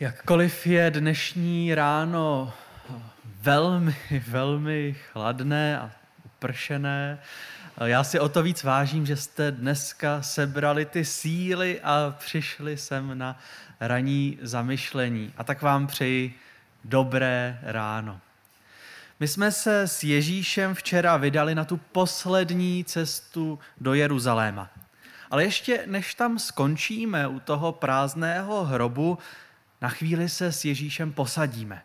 Jakkoliv je dnešní ráno velmi, velmi chladné a upršené, já si o to víc vážím, že jste dneska sebrali ty síly a přišli sem na raní zamyšlení. A tak vám přeji dobré ráno. My jsme se s Ježíšem včera vydali na tu poslední cestu do Jeruzaléma. Ale ještě než tam skončíme u toho prázdného hrobu, na chvíli se s Ježíšem posadíme.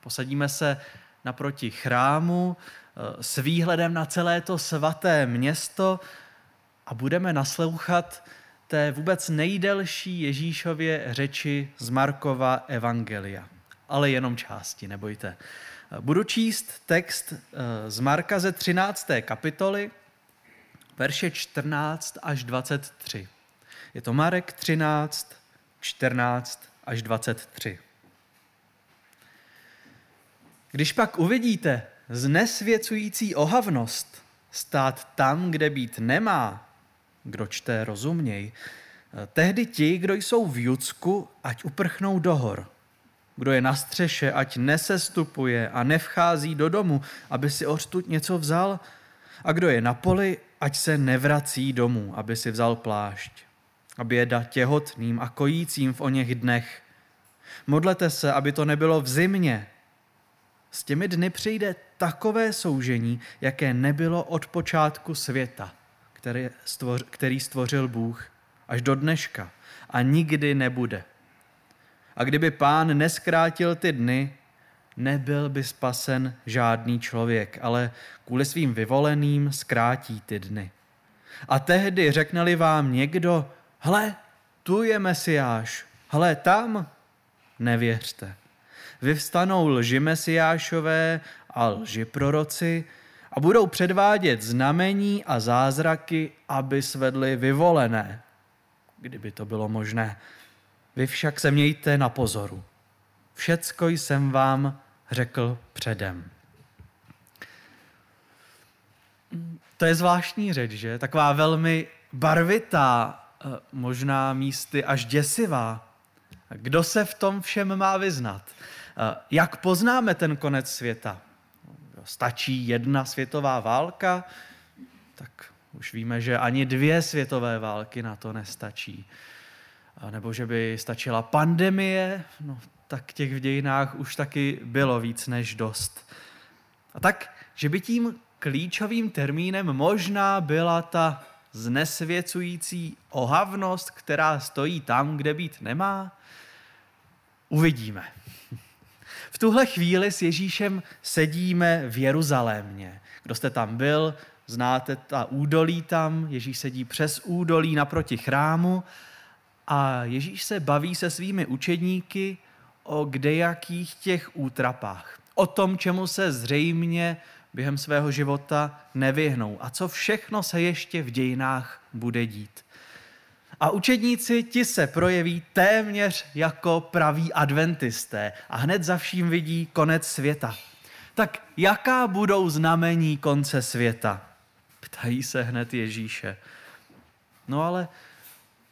Posadíme se naproti chrámu eh, s výhledem na celé to svaté město a budeme naslouchat té vůbec nejdelší Ježíšově řeči z Markova Evangelia. Ale jenom části, nebojte. Budu číst text eh, z Marka ze 13. kapitoly, verše 14 až 23. Je to Marek 13, 14 až 23. Když pak uvidíte znesvěcující ohavnost stát tam, kde být nemá, kdo čte rozuměj, tehdy ti, kdo jsou v Judsku, ať uprchnou do hor. Kdo je na střeše, ať nesestupuje a nevchází do domu, aby si ořtud něco vzal. A kdo je na poli, ať se nevrací domů, aby si vzal plášť a běda těhotným a kojícím v o něch dnech. Modlete se, aby to nebylo v zimě. S těmi dny přijde takové soužení, jaké nebylo od počátku světa, který, stvoř, který stvořil Bůh až do dneška a nikdy nebude. A kdyby pán neskrátil ty dny, nebyl by spasen žádný člověk, ale kvůli svým vyvoleným zkrátí ty dny. A tehdy řekne vám někdo, hle, tu je Mesiáš, hle, tam, nevěřte. Vyvstanou lži Mesiášové a lži proroci a budou předvádět znamení a zázraky, aby svedli vyvolené, kdyby to bylo možné. Vy však se mějte na pozoru. Všecko jsem vám řekl předem. To je zvláštní řeč, že? Taková velmi barvitá, možná místy až děsivá. Kdo se v tom všem má vyznat? Eh, jak poznáme ten konec světa? Stačí jedna světová válka? Tak už víme, že ani dvě světové války na to nestačí. Nebo že by stačila pandemie? No, tak těch v dějinách už taky bylo víc než dost. A tak, že by tím klíčovým termínem možná byla ta znesvěcující ohavnost, která stojí tam, kde být nemá? Uvidíme. V tuhle chvíli s Ježíšem sedíme v Jeruzalémě. Kdo jste tam byl, znáte ta údolí tam, Ježíš sedí přes údolí naproti chrámu a Ježíš se baví se svými učedníky o kdejakých těch útrapách. O tom, čemu se zřejmě během svého života nevyhnou a co všechno se ještě v dějinách bude dít. A učedníci ti se projeví téměř jako praví adventisté a hned za vším vidí konec světa. Tak jaká budou znamení konce světa? Ptají se hned Ježíše. No ale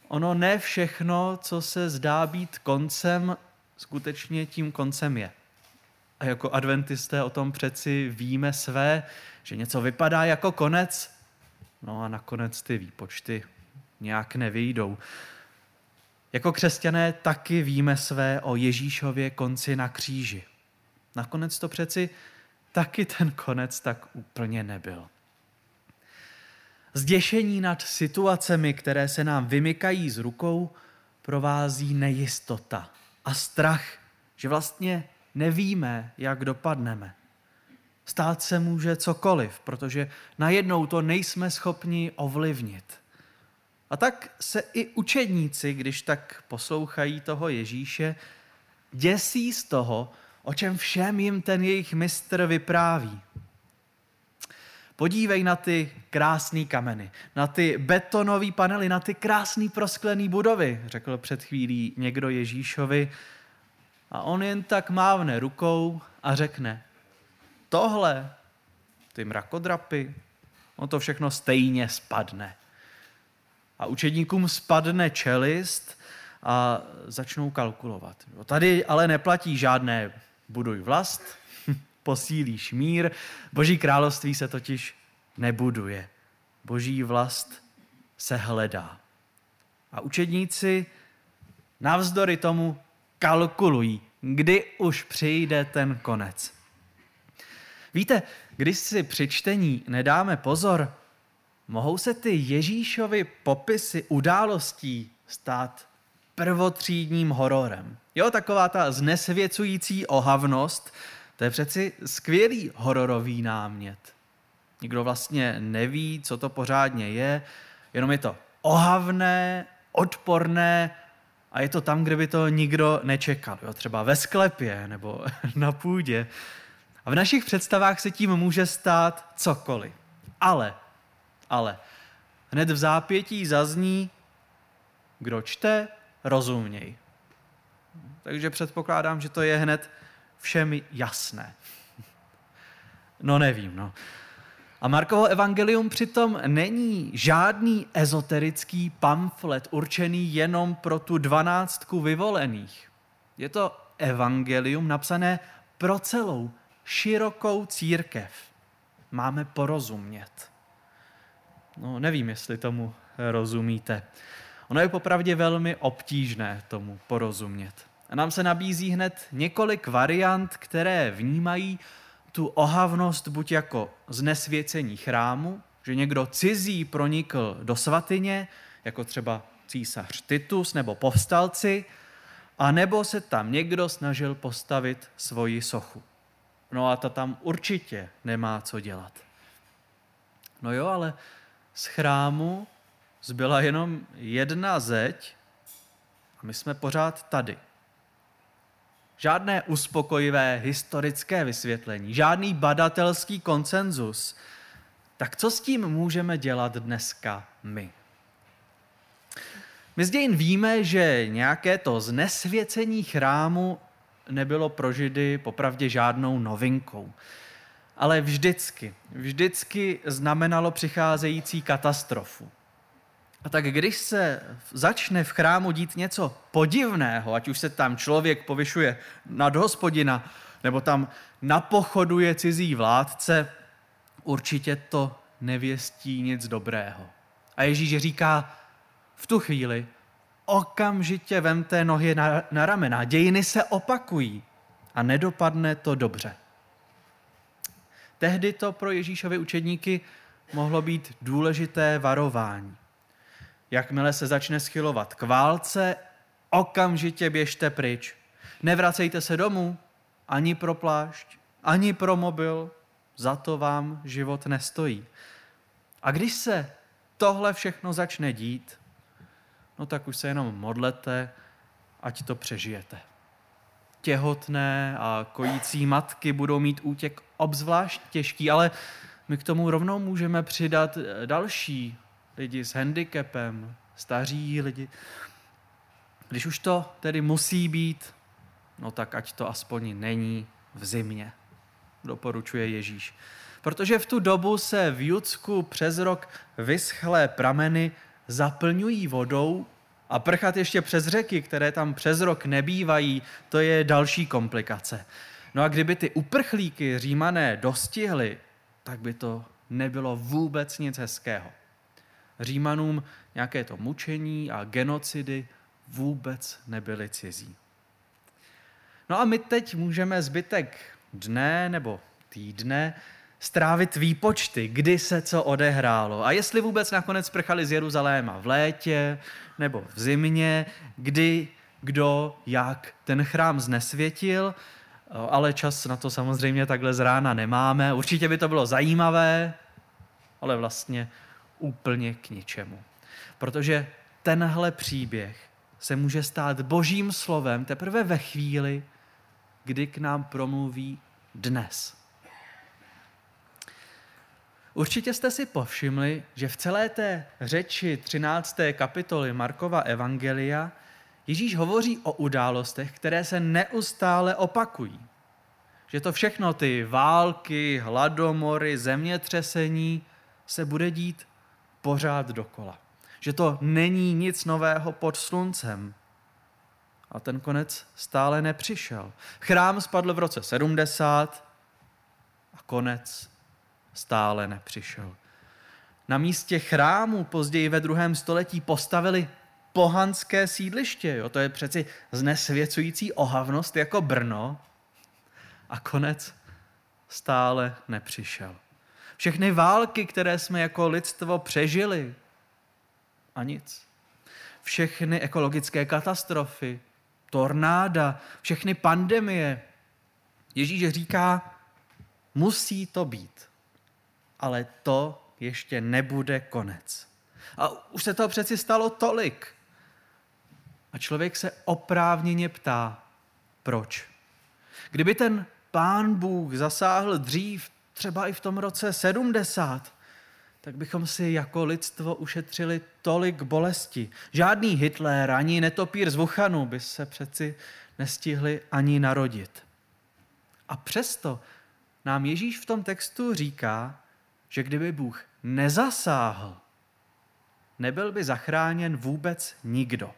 ono ne všechno, co se zdá být koncem, skutečně tím koncem je. A jako adventisté o tom přeci víme své, že něco vypadá jako konec, no a nakonec ty výpočty nějak nevyjdou. Jako křesťané taky víme své o Ježíšově konci na kříži. Nakonec to přeci taky ten konec tak úplně nebyl. Zděšení nad situacemi, které se nám vymykají z rukou, provází nejistota a strach, že vlastně nevíme, jak dopadneme. Stát se může cokoliv, protože najednou to nejsme schopni ovlivnit. A tak se i učedníci, když tak poslouchají toho Ježíše, děsí z toho, o čem všem jim ten jejich mistr vypráví. Podívej na ty krásné kameny, na ty betonové panely, na ty krásné prosklené budovy, řekl před chvílí někdo Ježíšovi. A on jen tak mávne rukou a řekne, tohle, ty mrakodrapy, on to všechno stejně spadne. A učedníkům spadne čelist a začnou kalkulovat. Tady ale neplatí žádné buduj vlast, posílíš mír. Boží království se totiž nebuduje. Boží vlast se hledá. A učedníci navzdory tomu kalkulují, kdy už přijde ten konec. Víte, když si při čtení nedáme pozor, mohou se ty Ježíšovy popisy událostí stát prvotřídním hororem. Jo, taková ta znesvěcující ohavnost, to je přeci skvělý hororový námět. Nikdo vlastně neví, co to pořádně je, jenom je to ohavné, odporné a je to tam, kde by to nikdo nečekal. Jo? Třeba ve sklepě nebo na půdě. A v našich představách se tím může stát cokoliv. Ale, ale, hned v zápětí zazní, kdo čte, rozuměj. Takže předpokládám, že to je hned všem jasné. No nevím, no. A Markovo evangelium přitom není žádný ezoterický pamflet určený jenom pro tu dvanáctku vyvolených. Je to evangelium napsané pro celou širokou církev. Máme porozumět. No, nevím, jestli tomu rozumíte. Ono je popravdě velmi obtížné tomu porozumět. A nám se nabízí hned několik variant, které vnímají tu ohavnost buď jako znesvěcení chrámu, že někdo cizí pronikl do svatyně, jako třeba císař Titus nebo povstalci, a nebo se tam někdo snažil postavit svoji sochu. No a ta tam určitě nemá co dělat. No jo, ale z chrámu zbyla jenom jedna zeď a my jsme pořád tady. Žádné uspokojivé historické vysvětlení, žádný badatelský konsenzus. Tak co s tím můžeme dělat dneska my? My z dějin víme, že nějaké to znesvěcení chrámu nebylo pro Židy popravdě žádnou novinkou. Ale vždycky, vždycky znamenalo přicházející katastrofu. A tak když se začne v chrámu dít něco podivného, ať už se tam člověk povyšuje nad hospodina, nebo tam napochoduje cizí vládce, určitě to nevěstí nic dobrého. A Ježíš říká, v tu chvíli okamžitě vemte nohy na, na ramena. Dějiny se opakují a nedopadne to dobře. Tehdy to pro Ježíšovi učedníky mohlo být důležité varování. Jakmile se začne schylovat k válce, okamžitě běžte pryč. Nevracejte se domů, ani pro plášť, ani pro mobil, za to vám život nestojí. A když se tohle všechno začne dít, no tak už se jenom modlete, ať to přežijete. Těhotné a kojící matky budou mít útěk obzvlášť těžký, ale my k tomu rovnou můžeme přidat další lidi s handicapem, staří lidi. Když už to tedy musí být, no tak ať to aspoň není v zimě, doporučuje Ježíš. Protože v tu dobu se v Judsku přes rok vyschlé prameny zaplňují vodou a prchat ještě přes řeky, které tam přes rok nebývají, to je další komplikace. No a kdyby ty uprchlíky římané dostihly, tak by to nebylo vůbec nic hezkého. Římanům nějaké to mučení a genocidy vůbec nebyly cizí. No a my teď můžeme zbytek dne nebo týdne strávit výpočty, kdy se co odehrálo a jestli vůbec nakonec prchali z Jeruzaléma v létě nebo v zimě, kdy, kdo, jak ten chrám znesvětil, ale čas na to samozřejmě takhle z rána nemáme. Určitě by to bylo zajímavé, ale vlastně úplně k ničemu. Protože tenhle příběh se může stát božím slovem teprve ve chvíli, kdy k nám promluví dnes. Určitě jste si povšimli, že v celé té řeči 13. kapitoly Markova Evangelia Ježíš hovoří o událostech, které se neustále opakují. Že to všechno, ty války, hladomory, zemětřesení, se bude dít pořád dokola. Že to není nic nového pod sluncem. A ten konec stále nepřišel. Chrám spadl v roce 70 a konec stále nepřišel. Na místě chrámu později ve druhém století postavili pohanské sídliště. Jo? To je přeci znesvěcující ohavnost jako Brno. A konec stále nepřišel. Všechny války, které jsme jako lidstvo přežili, a nic. Všechny ekologické katastrofy, tornáda, všechny pandemie. Ježíš říká, musí to být, ale to ještě nebude konec. A už se to přeci stalo tolik. A člověk se oprávněně ptá, proč. Kdyby ten pán Bůh zasáhl dřív, třeba i v tom roce 70, tak bychom si jako lidstvo ušetřili tolik bolesti. Žádný Hitler ani netopír z Wuhanu by se přeci nestihli ani narodit. A přesto nám Ježíš v tom textu říká, že kdyby Bůh nezasáhl, nebyl by zachráněn vůbec nikdo.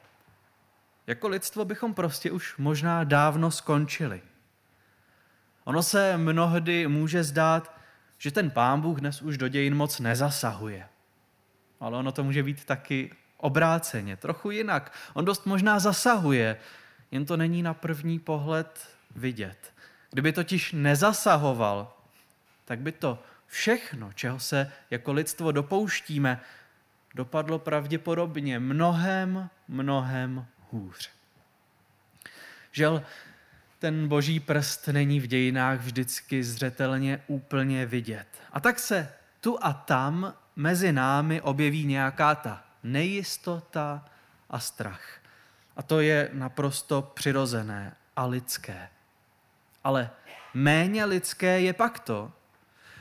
Jako lidstvo bychom prostě už možná dávno skončili. Ono se mnohdy může zdát, že ten pán Bůh dnes už do dějin moc nezasahuje. Ale ono to může být taky obráceně, trochu jinak. On dost možná zasahuje, jen to není na první pohled vidět. Kdyby totiž nezasahoval, tak by to všechno, čeho se jako lidstvo dopouštíme, dopadlo pravděpodobně mnohem, mnohem hůř. Žel, ten boží prst není v dějinách vždycky zřetelně úplně vidět. A tak se tu a tam mezi námi objeví nějaká ta nejistota a strach. A to je naprosto přirozené a lidské. Ale méně lidské je pak to,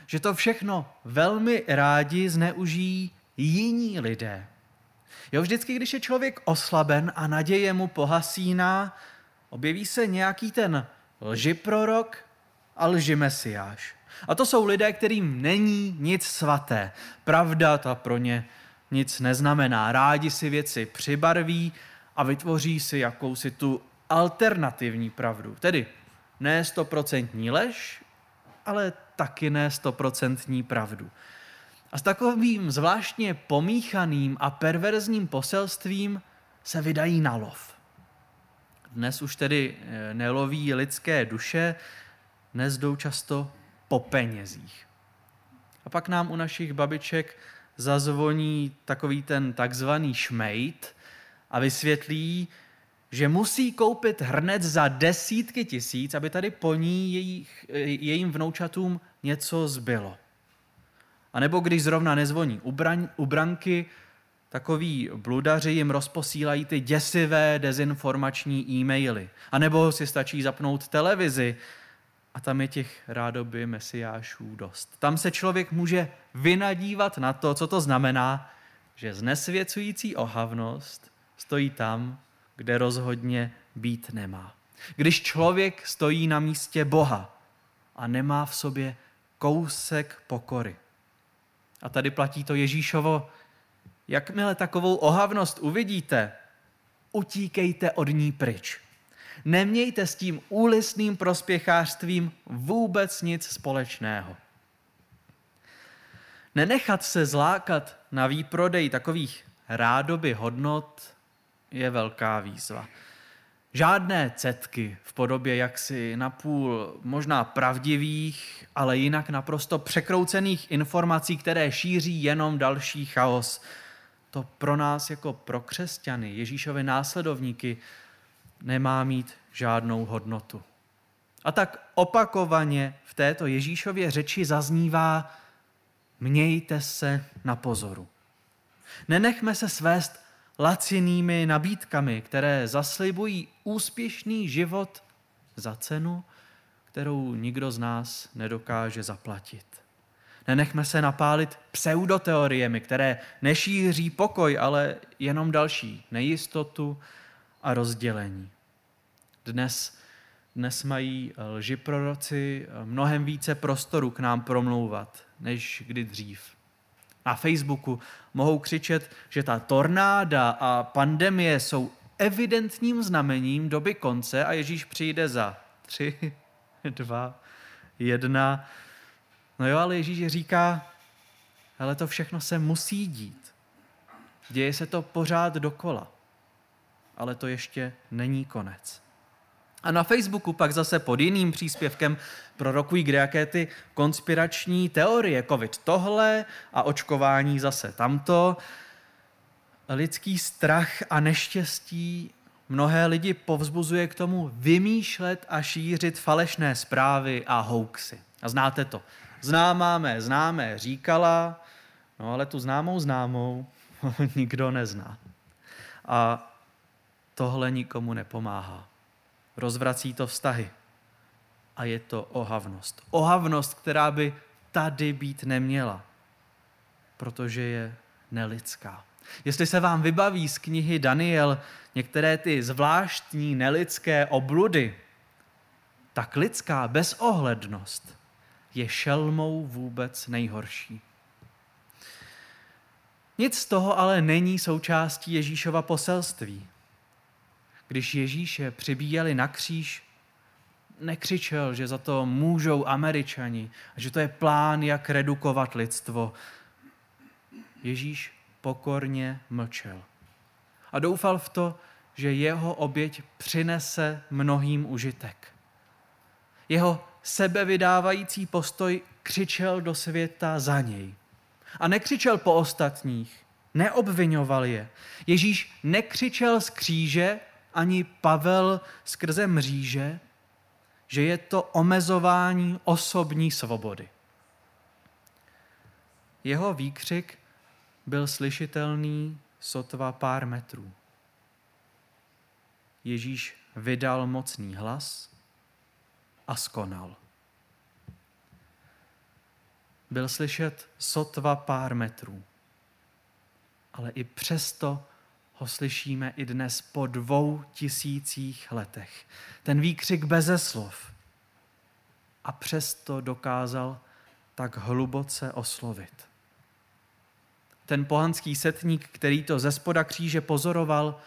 že to všechno velmi rádi zneužijí jiní lidé. Jo, vždycky, když je člověk oslaben a naděje mu pohasíná, objeví se nějaký ten lžiprorok a lžimesiáš. A to jsou lidé, kterým není nic svaté. Pravda ta pro ně nic neznamená. Rádi si věci přibarví a vytvoří si jakousi tu alternativní pravdu. Tedy ne stoprocentní lež, ale taky ne stoprocentní pravdu. A s takovým zvláštně pomíchaným a perverzním poselstvím se vydají na lov. Dnes už tedy eh, neloví lidské duše, dnes jdou často po penězích. A pak nám u našich babiček zazvoní takový ten takzvaný šmejt a vysvětlí, že musí koupit hrnec za desítky tisíc, aby tady po ní jejich, jejím vnoučatům něco zbylo. A nebo když zrovna nezvoní u, bran, u branky, takový bludaři jim rozposílají ty děsivé dezinformační e-maily. A nebo si stačí zapnout televizi a tam je těch rádoby mesiášů dost. Tam se člověk může vynadívat na to, co to znamená, že znesvěcující ohavnost stojí tam, kde rozhodně být nemá. Když člověk stojí na místě Boha a nemá v sobě kousek pokory. A tady platí to Ježíšovo, jakmile takovou ohavnost uvidíte, utíkejte od ní pryč. Nemějte s tím úlisným prospěchářstvím vůbec nic společného. Nenechat se zlákat na výprodej takových rádoby hodnot je velká výzva. Žádné cetky v podobě jaksi napůl možná pravdivých, ale jinak naprosto překroucených informací, které šíří jenom další chaos. To pro nás jako pro křesťany, Ježíšovi následovníky, nemá mít žádnou hodnotu. A tak opakovaně v této Ježíšově řeči zaznívá mějte se na pozoru. Nenechme se svést lacinými nabídkami, které zaslibují úspěšný život za cenu, kterou nikdo z nás nedokáže zaplatit. Nenechme se napálit pseudoteoriemi, které nešíří pokoj, ale jenom další nejistotu a rozdělení. Dnes, dnes mají lži proroci mnohem více prostoru k nám promlouvat, než kdy dřív. Na Facebooku mohou křičet, že ta tornáda a pandemie jsou evidentním znamením doby konce a Ježíš přijde za tři, dva, jedna. No jo, ale Ježíš říká, ale to všechno se musí dít. Děje se to pořád dokola. Ale to ještě není konec. A na Facebooku pak zase pod jiným příspěvkem prorokují jaké ty konspirační teorie. Covid tohle a očkování zase tamto. Lidský strach a neštěstí mnohé lidi povzbuzuje k tomu vymýšlet a šířit falešné zprávy a hoaxy. A znáte to. Známá mé známé říkala, no ale tu známou známou nikdo nezná. A tohle nikomu nepomáhá. Rozvrací to vztahy. A je to ohavnost. Ohavnost, která by tady být neměla, protože je nelidská. Jestli se vám vybaví z knihy Daniel některé ty zvláštní nelidské obludy, tak lidská bezohlednost je šelmou vůbec nejhorší. Nic z toho ale není součástí Ježíšova poselství. Když Ježíše přibíjeli na kříž, nekřičel, že za to můžou američani že to je plán, jak redukovat lidstvo. Ježíš pokorně mlčel. A doufal v to, že jeho oběť přinese mnohým užitek. Jeho sebevydávající postoj křičel do světa za něj. A nekřičel po ostatních, neobvinoval je. Ježíš nekřičel z kříže, ani Pavel skrze mříže, že je to omezování osobní svobody. Jeho výkřik byl slyšitelný sotva pár metrů. Ježíš vydal mocný hlas a skonal. Byl slyšet sotva pár metrů, ale i přesto ho slyšíme i dnes po dvou tisících letech. Ten výkřik beze slov. A přesto dokázal tak hluboce oslovit. Ten pohanský setník, který to ze spoda kříže pozoroval,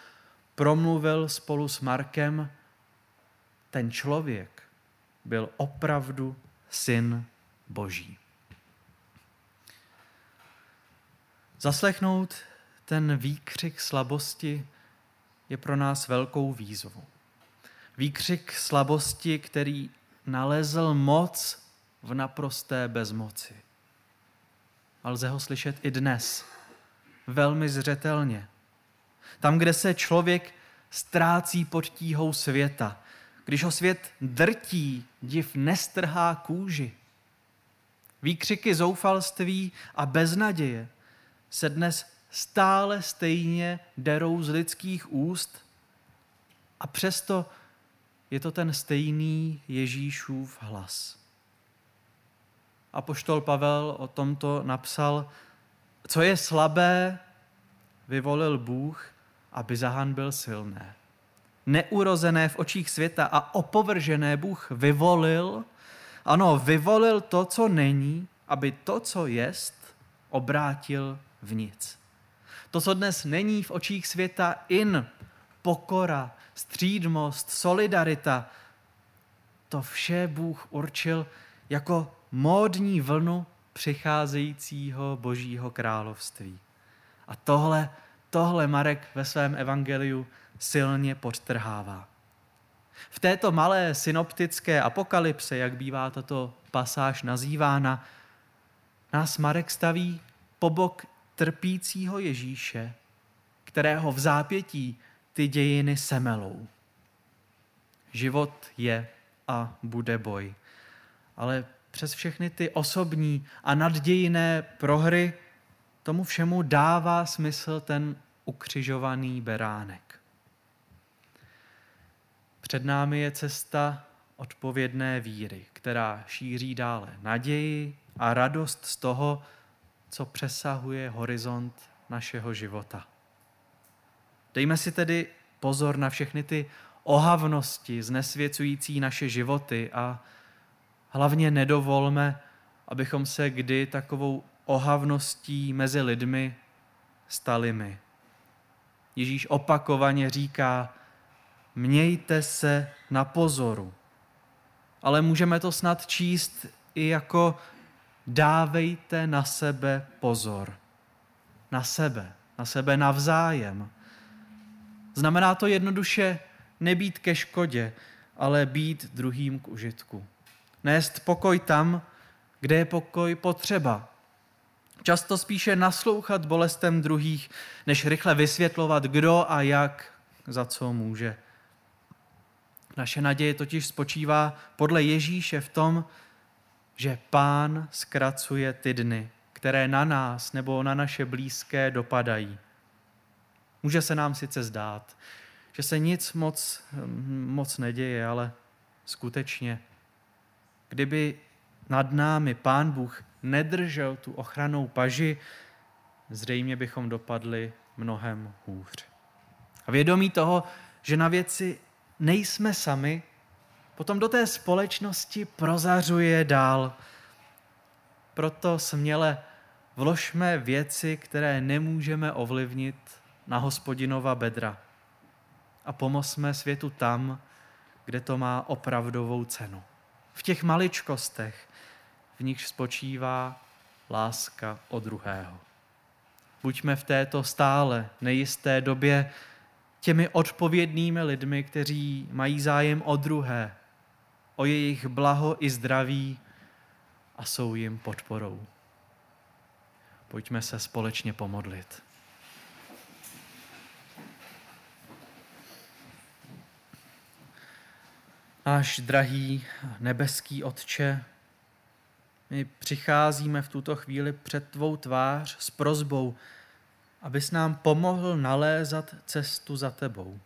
promluvil spolu s Markem. Ten člověk byl opravdu syn Boží. Zaslechnout ten výkřik slabosti je pro nás velkou výzvou. Výkřik slabosti, který nalezl moc v naprosté bezmoci. A lze ho slyšet i dnes, velmi zřetelně. Tam, kde se člověk ztrácí pod tíhou světa, když ho svět drtí, div nestrhá kůži. Výkřiky zoufalství a beznaděje se dnes stále stejně derou z lidských úst a přesto je to ten stejný Ježíšův hlas. A poštol Pavel o tomto napsal, co je slabé, vyvolil Bůh, aby Zahan byl silné. Neurozené v očích světa a opovržené Bůh vyvolil, ano, vyvolil to, co není, aby to, co jest, obrátil v nic. To, co dnes není v očích světa in, pokora, střídmost, solidarita, to vše Bůh určil jako módní vlnu přicházejícího božího království. A tohle, tohle Marek ve svém evangeliu silně podtrhává. V této malé synoptické apokalypse, jak bývá tato pasáž nazývána, nás Marek staví po bok trpícího Ježíše, kterého v zápětí ty dějiny semelou. Život je a bude boj. Ale přes všechny ty osobní a naddějiné prohry tomu všemu dává smysl ten ukřižovaný beránek. Před námi je cesta odpovědné víry, která šíří dále naději a radost z toho, co přesahuje horizont našeho života. Dejme si tedy pozor na všechny ty ohavnosti znesvěcující naše životy a hlavně nedovolme, abychom se kdy takovou ohavností mezi lidmi stali my. Ježíš opakovaně říká, mějte se na pozoru. Ale můžeme to snad číst i jako dávejte na sebe pozor. Na sebe, na sebe navzájem. Znamená to jednoduše nebýt ke škodě, ale být druhým k užitku. Nést pokoj tam, kde je pokoj potřeba. Často spíše naslouchat bolestem druhých, než rychle vysvětlovat, kdo a jak za co může. Naše naděje totiž spočívá podle Ježíše v tom, že Pán zkracuje ty dny, které na nás nebo na naše blízké dopadají. Může se nám sice zdát, že se nic moc, moc neděje, ale skutečně, kdyby nad námi Pán Bůh nedržel tu ochranou paži, zřejmě bychom dopadli mnohem hůř. A vědomí toho, že na věci nejsme sami, potom do té společnosti prozařuje dál. Proto směle vložme věci, které nemůžeme ovlivnit na hospodinova bedra a pomozme světu tam, kde to má opravdovou cenu. V těch maličkostech, v nichž spočívá láska o druhého. Buďme v této stále nejisté době těmi odpovědnými lidmi, kteří mají zájem o druhé, o jejich blaho i zdraví a jsou jim podporou. Pojďme se společně pomodlit. Náš drahý nebeský Otče, my přicházíme v tuto chvíli před tvou tvář s prozbou, abys nám pomohl nalézat cestu za tebou.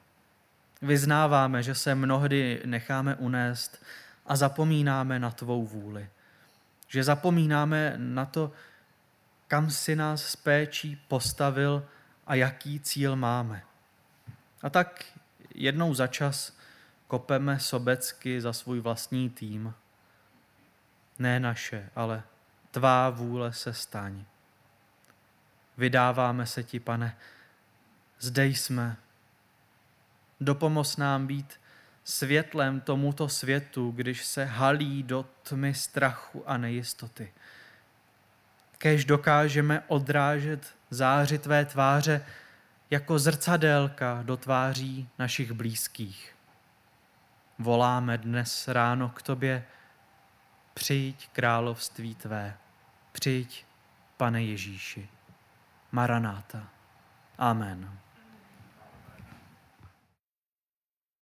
Vyznáváme, že se mnohdy necháme unést a zapomínáme na tvou vůli. Že zapomínáme na to, kam si nás s péčí postavil a jaký cíl máme. A tak jednou za čas kopeme sobecky za svůj vlastní tým. Ne naše, ale tvá vůle se staň. Vydáváme se ti, pane, zde jsme. Dopomoz nám být světlem tomuto světu, když se halí do tmy strachu a nejistoty. Kež dokážeme odrážet záři tvé tváře jako zrcadélka do tváří našich blízkých. Voláme dnes ráno k tobě, přijď království tvé, přijď, pane Ježíši. Maranáta. Amen.